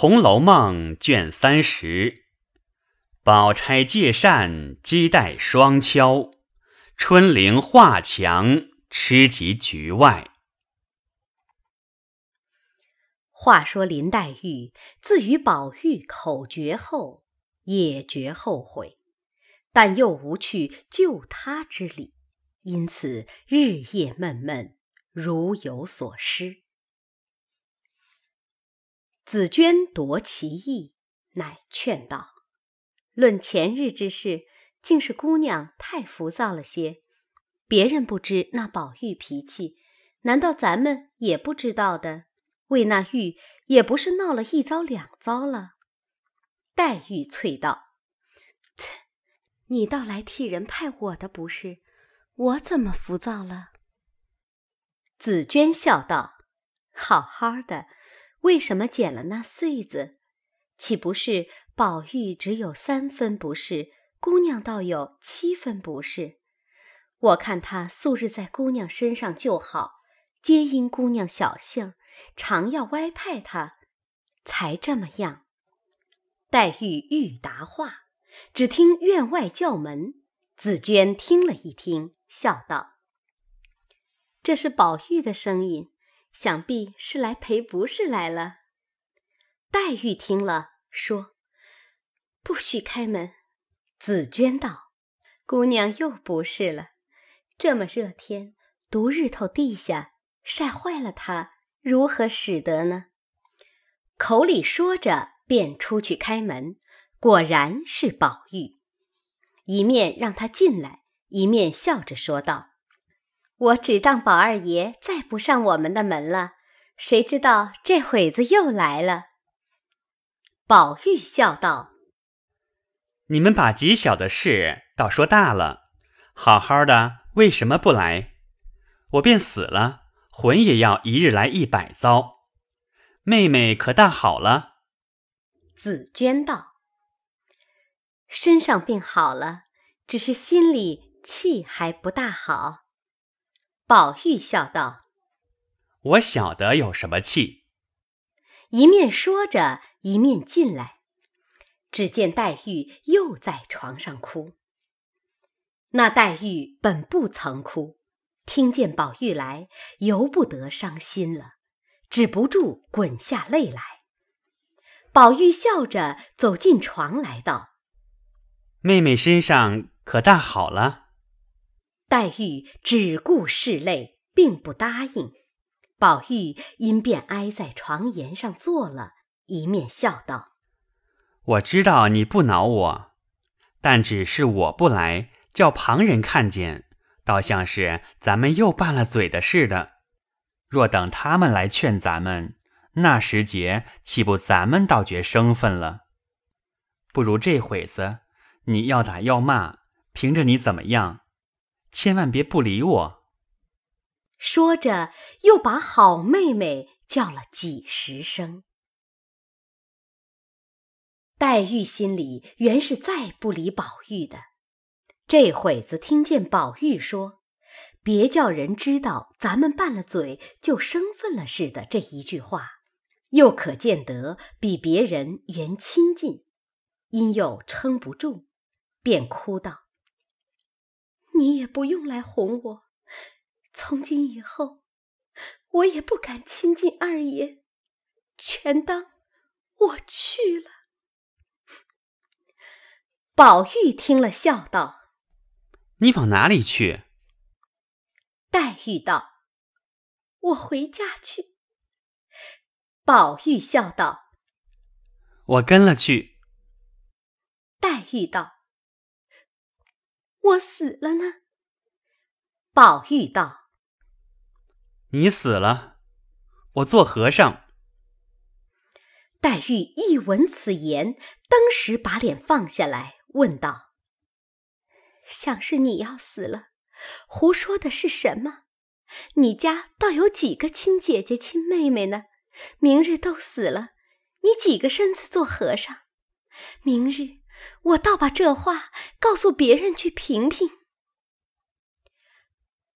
红楼梦》卷三十，宝钗借扇击带双敲，春玲画墙吃及局外。话说林黛玉自与宝玉口诀后，也觉后悔，但又无去救他之理，因此日夜闷闷，如有所失。紫娟夺其意，乃劝道：“论前日之事，竟是姑娘太浮躁了些。别人不知那宝玉脾气，难道咱们也不知道的？”为那玉也不是闹了一遭两遭了。黛玉啐道：“切，你倒来替人派我的不是，我怎么浮躁了？”紫娟笑道：“好好的，为什么捡了那穗子？岂不是宝玉只有三分不是，姑娘倒有七分不是？我看他素日在姑娘身上就好，皆因姑娘小性。”常要歪派他，才这么样。黛玉欲答话，只听院外叫门。紫娟听了一听，笑道：“这是宝玉的声音，想必是来赔不是来了。”黛玉听了，说：“不许开门。”紫娟道：“姑娘又不是了，这么热天，毒日头地下晒坏了他。”如何使得呢？口里说着，便出去开门，果然是宝玉，一面让他进来，一面笑着说道：“我只当宝二爷再不上我们的门了，谁知道这会子又来了。”宝玉笑道：“你们把极小的事倒说大了，好好的为什么不来？我便死了。”魂也要一日来一百遭，妹妹可大好了。紫娟道：“身上病好了，只是心里气还不大好。”宝玉笑道：“我晓得有什么气。”一面说着，一面进来，只见黛玉又在床上哭。那黛玉本不曾哭。听见宝玉来，由不得伤心了，止不住滚下泪来。宝玉笑着走进床来道：“妹妹身上可大好了？”黛玉只顾拭泪，并不答应。宝玉因便挨在床沿上坐了，一面笑道：“我知道你不恼我，但只是我不来，叫旁人看见。”倒像是咱们又拌了嘴的似的。若等他们来劝咱们，那时节岂不咱们倒觉生分了？不如这会子，你要打要骂，凭着你怎么样，千万别不理我。说着，又把好妹妹叫了几十声。黛玉心里原是再不理宝玉的。这会子听见宝玉说：“别叫人知道咱们拌了嘴就生分了似的。”这一句话，又可见得比别人原亲近，因又撑不住，便哭道：“你也不用来哄我，从今以后，我也不敢亲近二爷，全当我去了。”宝玉听了，笑道。你往哪里去？黛玉道：“我回家去。”宝玉笑道：“我跟了去。”黛玉道：“我死了呢。”宝玉道：“你死了，我做和尚。”黛玉一闻此言，当时把脸放下来，问道。想是你要死了，胡说的是什么？你家倒有几个亲姐姐、亲妹妹呢？明日都死了，你几个身子做和尚？明日我倒把这话告诉别人去评评。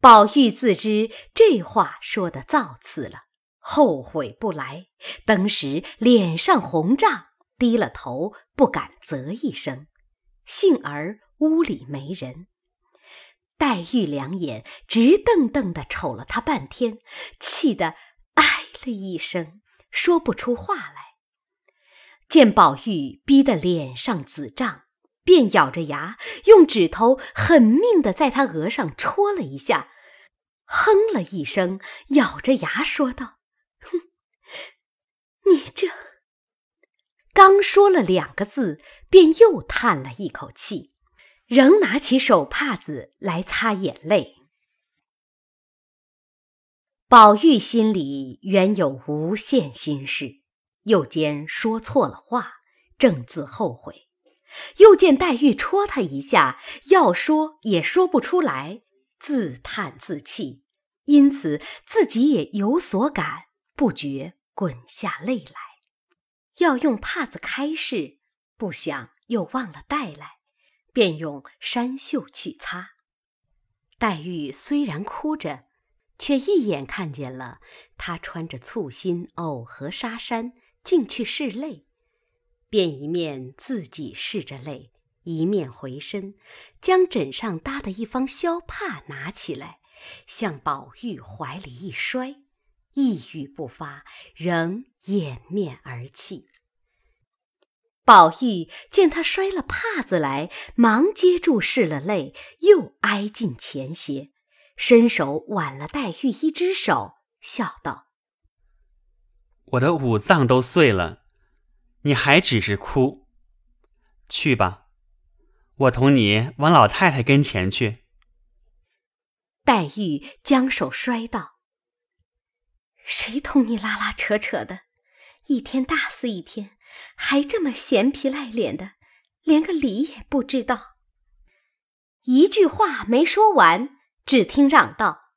宝玉自知这话说的造次了，后悔不来。当时脸上红胀，低了头，不敢啧一声。幸而屋里没人。黛玉两眼直瞪瞪的瞅了他半天，气得唉了一声，说不出话来。见宝玉逼得脸上紫胀，便咬着牙，用指头狠命的在他额上戳了一下，哼了一声，咬着牙说道：“哼，你这……”刚说了两个字，便又叹了一口气。仍拿起手帕子来擦眼泪。宝玉心里原有无限心事，又兼说错了话，正自后悔；又见黛玉戳他一下，要说也说不出来，自叹自气，因此自己也有所感，不觉滚下泪来。要用帕子开拭，不想又忘了带来。便用衫袖去擦。黛玉虽然哭着，却一眼看见了他穿着簇新藕荷纱衫进去拭泪，便一面自己拭着泪，一面回身，将枕上搭的一方绡帕拿起来，向宝玉怀里一摔，一语不发，仍掩面而泣。宝玉见他摔了帕子来，忙接住拭了泪，又挨近前些，伸手挽了黛玉一只手，笑道：“我的五脏都碎了，你还只是哭。去吧，我同你往老太太跟前去。”黛玉将手摔道：“谁同你拉拉扯扯的？一天大似一天。”还这么闲皮赖脸的，连个理也不知道。一句话没说完，只听嚷道：“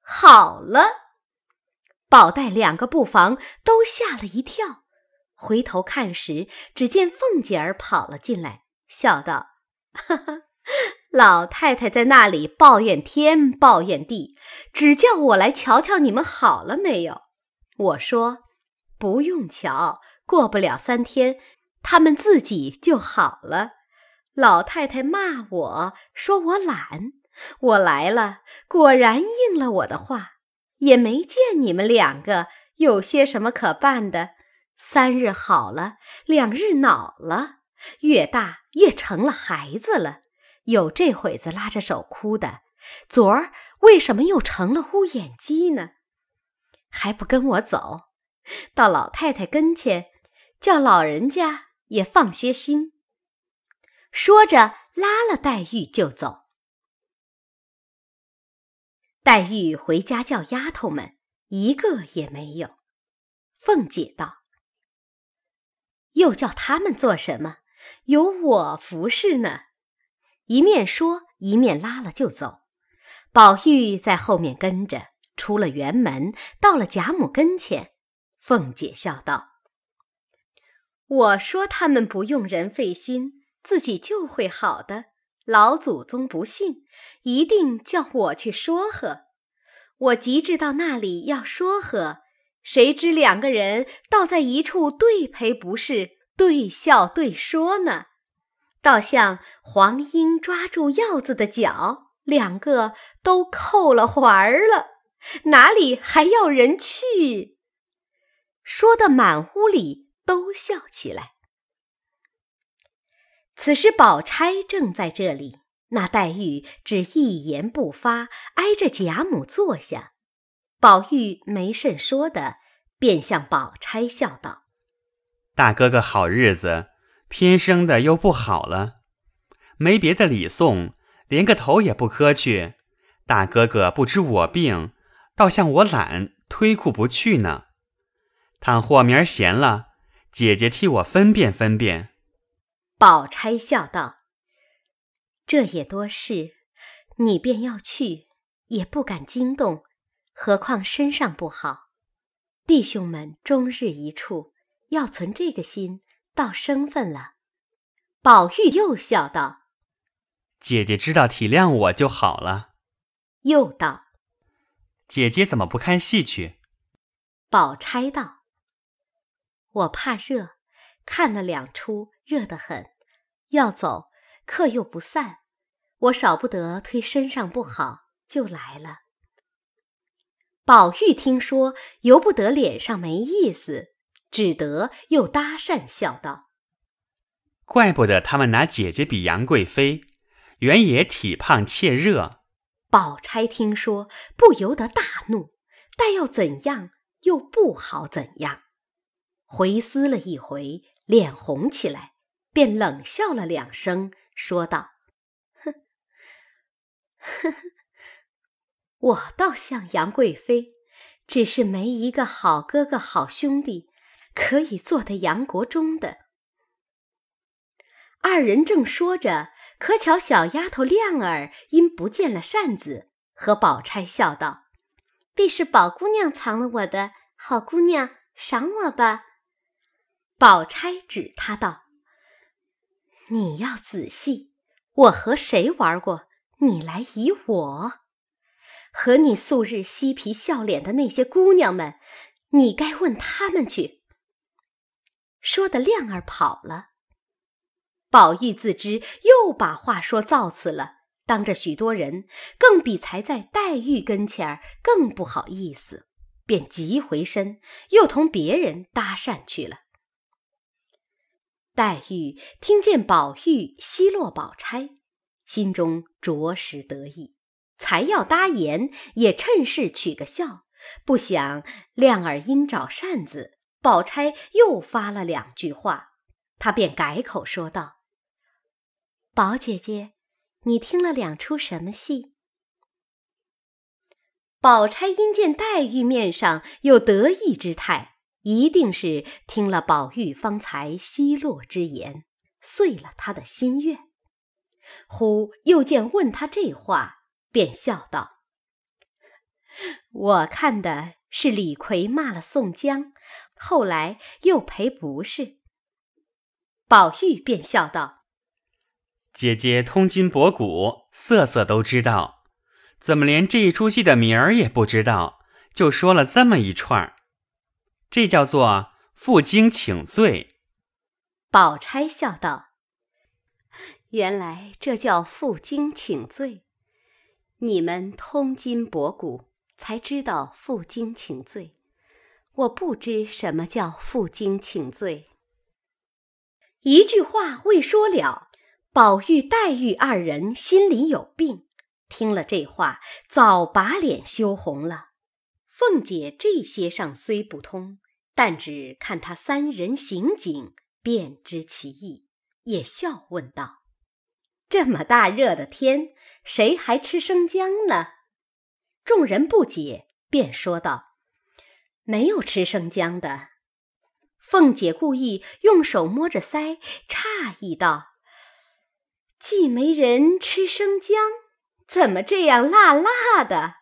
好了！”宝黛两个不防都吓了一跳，回头看时，只见凤姐儿跑了进来，笑道：“哈哈，老太太在那里抱怨天抱怨地，只叫我来瞧瞧你们好了没有。我说不用瞧。”过不了三天，他们自己就好了。老太太骂我说我懒，我来了，果然应了我的话，也没见你们两个有些什么可办的。三日好了，两日恼了，越大越成了孩子了。有这会子拉着手哭的，昨儿为什么又成了乌眼鸡呢？还不跟我走，到老太太跟前。叫老人家也放些心。说着，拉了黛玉就走。黛玉回家叫丫头们，一个也没有。凤姐道：“又叫他们做什么？有我服侍呢。”一面说，一面拉了就走。宝玉在后面跟着，出了园门，到了贾母跟前。凤姐笑道。我说他们不用人费心，自己就会好的。老祖宗不信，一定叫我去说和。我急至到那里要说和，谁知两个人倒在一处对赔不是，对笑对说呢，倒像黄莺抓住鹞子的脚，两个都扣了环儿了，哪里还要人去？说的满屋里。都笑起来。此时宝钗正在这里，那黛玉只一言不发，挨着贾母坐下。宝玉没甚说的，便向宝钗笑道：“大哥哥好日子，偏生的又不好了，没别的礼送，连个头也不磕去。大哥哥不知我病，倒像我懒，推库不去呢。倘或明儿闲了。”姐姐替我分辨分辨。宝钗笑道：“这也多事，你便要去，也不敢惊动，何况身上不好。弟兄们终日一处，要存这个心，倒生分了。”宝玉又笑道：“姐姐知道体谅我就好了。”又道：“姐姐怎么不看戏去？”宝钗道：“我怕热，看了两出，热得很，要走，客又不散，我少不得推身上不好，就来了。”宝玉听说，由不得脸上没意思，只得又搭讪笑道：“怪不得他们拿姐姐比杨贵妃，原也体胖怯热。”宝钗听说，不由得大怒，但要怎样又不好怎样，回思了一回，脸红起来，便冷笑了两声，说道：“哼，呵呵。”我倒像杨贵妃，只是没一个好哥哥、好兄弟，可以做的杨国忠的。二人正说着，可巧小丫头亮儿因不见了扇子，和宝钗笑道：“必是宝姑娘藏了我的，好姑娘赏我吧。”宝钗指他道：“你要仔细，我和谁玩过？你来疑我。”和你素日嬉皮笑脸的那些姑娘们，你该问他们去。说的亮儿跑了，宝玉自知又把话说造次了，当着许多人，更比才在黛玉跟前儿更不好意思，便急回身，又同别人搭讪去了。黛玉听见宝玉奚落宝钗，心中着实得意。才要搭言，也趁势取个笑，不想亮儿因找扇子，宝钗又发了两句话，他便改口说道：“宝姐姐，你听了两出什么戏？”宝钗因见黛玉面上有得意之态，一定是听了宝玉方才奚落之言，遂了他的心愿。忽又见问他这话。便笑道：“我看的是李逵骂了宋江，后来又赔不是。”宝玉便笑道：“姐姐通今博古，色色都知道，怎么连这一出戏的名儿也不知道，就说了这么一串儿？这叫做负荆请罪。”宝钗笑道：“原来这叫负荆请罪。”你们通今博古，才知道负荆请罪。我不知什么叫负荆请罪。一句话未说了，宝玉、黛玉二人心里有病，听了这话，早把脸羞红了。凤姐这些上虽不通，但只看他三人行景，便知其意，也笑问道：“这么大热的天。”谁还吃生姜呢？众人不解，便说道：“没有吃生姜的。”凤姐故意用手摸着腮，诧异道：“既没人吃生姜，怎么这样辣辣的？”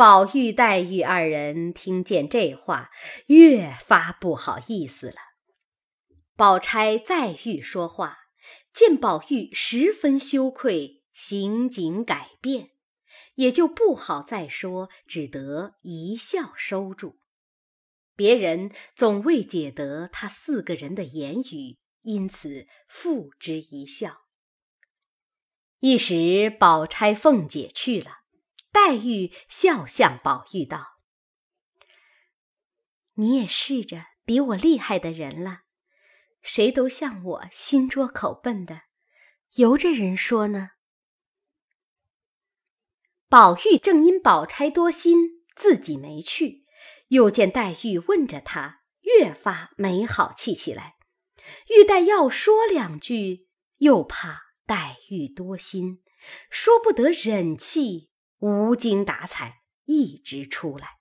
宝玉、黛玉二人听见这话，越发不好意思了。宝钗再欲说话，见宝玉十分羞愧。行景改变，也就不好再说，只得一笑收住。别人总未解得他四个人的言语，因此付之一笑。一时宝钗、凤姐去了，黛玉笑向宝玉道：“你也试着比我厉害的人了，谁都像我心拙口笨的，由着人说呢。”宝玉正因宝钗多心，自己没去，又见黛玉问着他，越发没好气起来。玉黛要说两句，又怕黛玉多心，说不得忍气，无精打采，一直出来。